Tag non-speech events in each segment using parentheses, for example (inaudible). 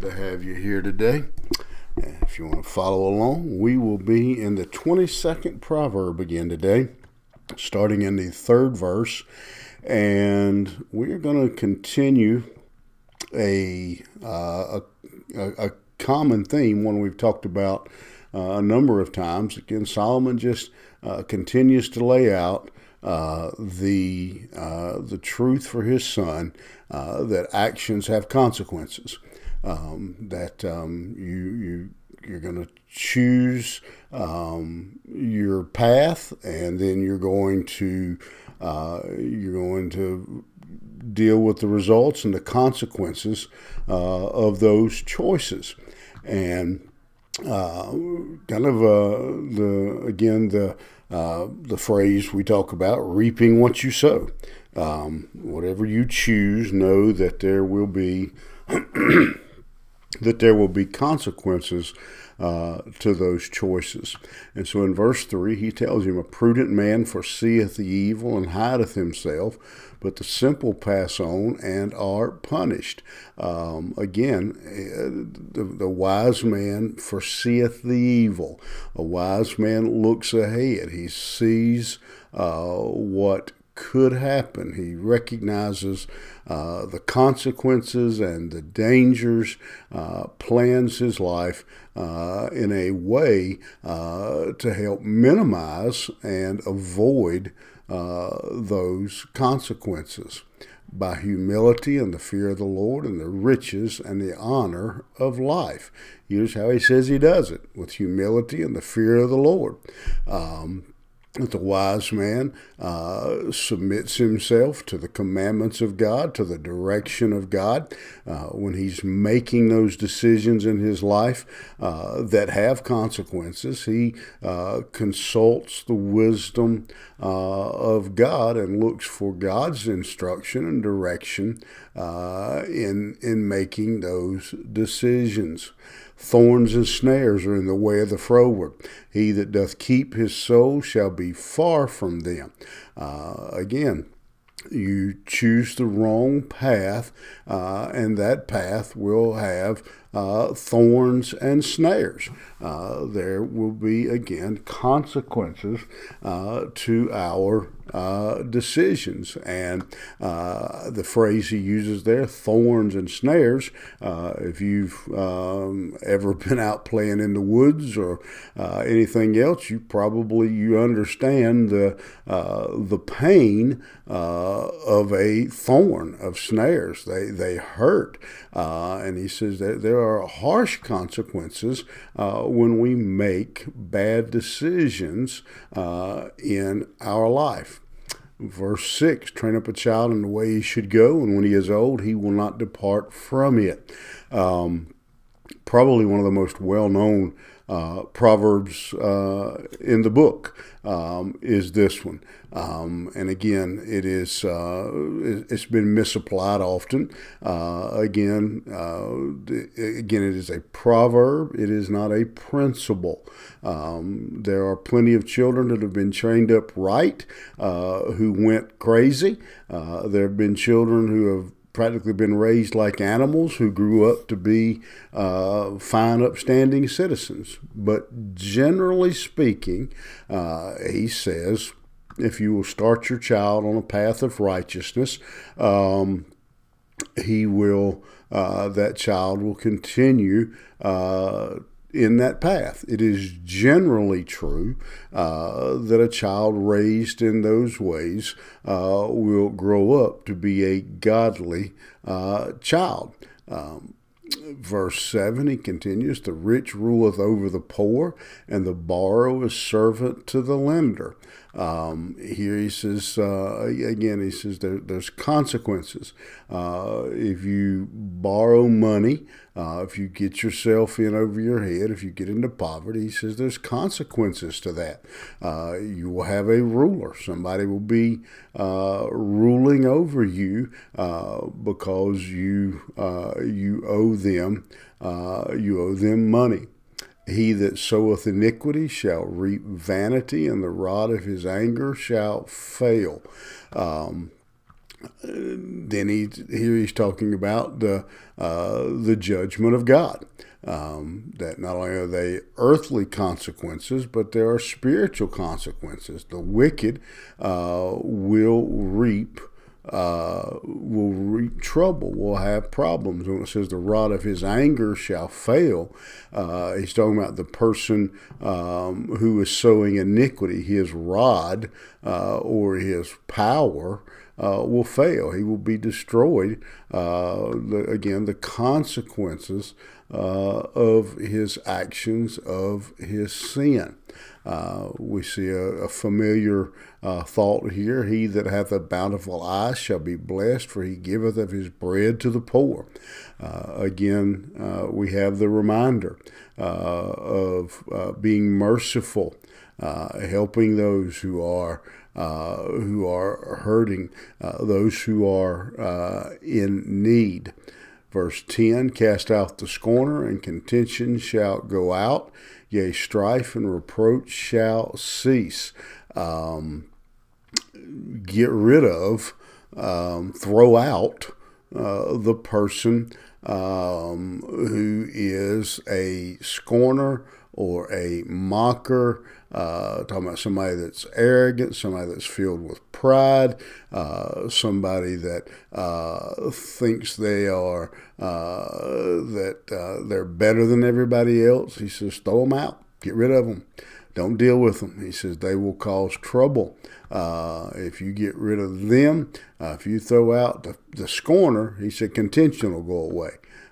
To have you here today. If you want to follow along, we will be in the 22nd proverb again today, starting in the third verse. And we're going to continue a, uh, a, a, common theme, one we've talked about uh, a number of times. Again, Solomon just uh, continues to lay out uh, the uh, the truth for his son uh, that actions have consequences. Um, that um, you you you're going to choose um, your path, and then you're going to uh, you're going to deal with the results and the consequences uh, of those choices, and uh, kind of the again the uh, the phrase we talk about reaping what you sow. Um, whatever you choose, know that there will be (clears throat) that there will be consequences uh, to those choices. And so in verse 3, he tells him, A prudent man foreseeth the evil and hideth himself, but the simple pass on and are punished. Um, again, eh, the, the wise man foreseeth the evil. A wise man looks ahead, he sees uh, what could happen. He recognizes uh, the consequences and the dangers, uh, plans his life uh, in a way uh, to help minimize and avoid uh, those consequences by humility and the fear of the Lord and the riches and the honor of life. Here's how he says he does it with humility and the fear of the Lord. Um, the wise man uh, submits himself to the commandments of God, to the direction of God, uh, when he's making those decisions in his life uh, that have consequences. He uh, consults the wisdom uh, of God and looks for God's instruction and direction uh, in in making those decisions. Thorns and snares are in the way of the froward. He that doth keep his soul shall be far from them. Uh, again, you choose the wrong path, uh, and that path will have uh, thorns and snares. Uh, there will be, again, consequences uh, to our uh, decisions. And uh, the phrase he uses there, thorns and snares, uh, if you've um, ever (laughs) been out playing in the woods or anything else, you probably you understand the, the pain of a thorn, of snares. They, they hurt. and he says that there are harsh consequences when we make bad decisions uh, in our life. Verse 6 Train up a child in the way he should go, and when he is old, he will not depart from it. Um, probably one of the most well known uh, proverbs uh, in the book um, is this one. Um, and again, it is uh, it's been misapplied often. Uh, again, uh, again, it is a proverb. It is not a principle. Um, there are plenty of children that have been trained up right uh, who went crazy. there have been children who have practically been raised like animals who grew up to be uh, fine, upstanding citizens. But generally speaking, uh, he says, if you will start your child on a path of righteousness, um, he will, uh, that child will continue uh, in that path. It is generally true uh, that a child raised in those ways uh, will grow up to be a godly uh, child. Um, verse 7, he continues The rich ruleth over the poor, and the borrower is servant to the lender. Um, here he says, uh, again, he says there, there's consequences. Uh, if you borrow money, uh, if you get yourself in over your head, if you get into poverty, he says there's consequences to that. Uh, you will have a ruler. Somebody will be uh, ruling over you uh, because you you owe them you owe them money. He that soweth iniquity shall reap vanity, and the rod of his anger shall fail. Um, then he here he's talking about the uh, the judgment of God. Um, that not only are they earthly consequences, but there are spiritual consequences. The wicked uh, will reap uh, will reap trouble, will have problems. When it says the rod of his anger shall fail, uh, he's talking about the person um, who is sowing iniquity. His rod uh, or his power uh, will fail. He will be destroyed. Uh, the, again, the consequences uh, of his actions, of his sin. Uh, we see a, a familiar uh, thought here. He that hath a bountiful eye shall be blessed, for he giveth of his bread to the poor. Again, we have the reminder of being merciful, helping those who are uh, who are hurting, uh, those who are uh, in need. Verse 10 Cast out the scorner, and contention shall go out, yea, strife and reproach shall cease. Um, get rid of, um, throw out uh, the person um, who is a scorner or a mocker uh, talking about somebody that's arrogant, somebody that's filled with pride, uh, somebody that uh, thinks they are uh, that uh, they're better than everybody else. He says, throw them out, get rid of them. Don't deal with them. He says they will cause trouble. Uh, if you get rid of them, if you throw out the, the scorner, he said contention will go away.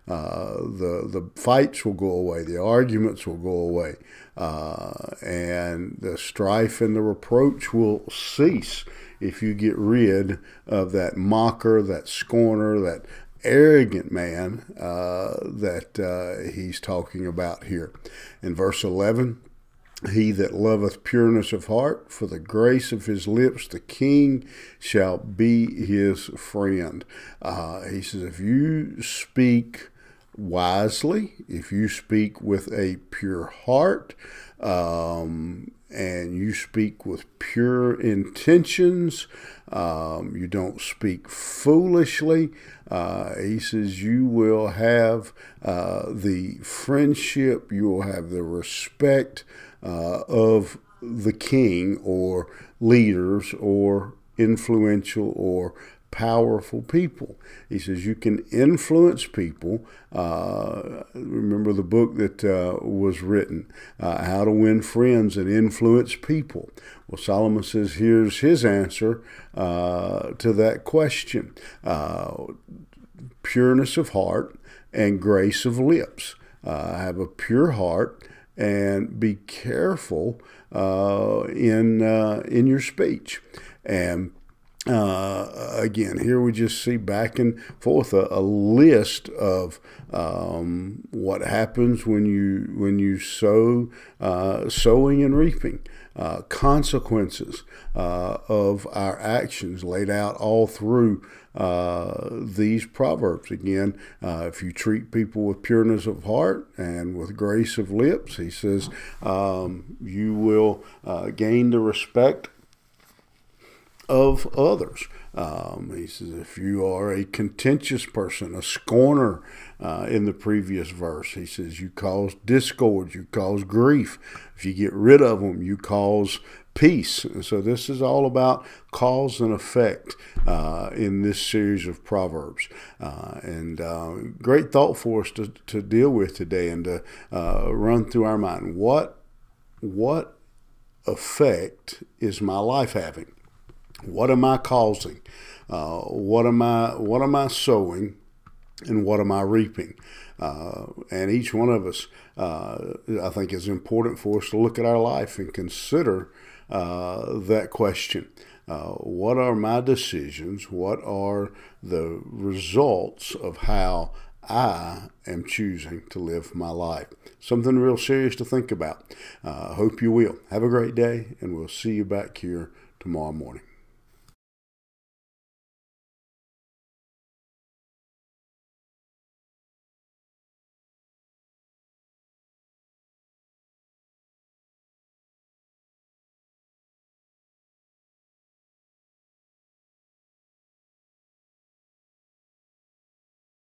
Uh, the the fights will go away, the arguments will go away, uh, and the strife and the reproach will cease if you get rid of that mocker, that scorner, that arrogant man uh, that uh, he's talking about here. In verse 11, he that loveth pureness of heart, for the grace of his lips, the king shall be his friend. Uh, he says, if you speak wisely, if you speak with a pure heart, um, and you speak with pure intentions, um, you don't speak foolishly. Uh, he says you will have uh, the friendship, you will have the respect uh, of the king or leaders or influential or powerful people. He says you can influence people. Uh, remember the book that uh, was written, uh, How to Win Friends and Influence People. Well, Solomon says here's his answer uh, to that question uh, pureness of heart and grace of lips. Uh, have a pure heart and be careful in, in your speech. And uh, again, here we just see back and forth a, a list of um, what happens when you when you sow uh, sowing and reaping. Uh, consequences uh, of our actions laid out all through uh, these proverbs. Again, uh, if you treat people with pureness of heart and with grace of lips, he says, um, you will uh, gain the respect of others. Um, he says, if you are a contentious person, a scorner, uh, in the previous verse, he says, you cause discord, you cause grief. If you get rid of them, you cause peace. And so this is all about cause and effect uh, in this series of Proverbs. Uh, and uh, great thought for us to, to deal with today and to uh, run through our mind. What, what effect is my life having? What am I causing? Uh, what am I what am I sowing, and what am I reaping? Uh, and each one of us, uh, I think, is important for us to look at our life and consider uh, that question. Uh, what are my decisions? What are the results of how I am choosing to live my life? Something real serious to think about. I uh, hope you will. Have a great day, and we'll see you back here tomorrow morning.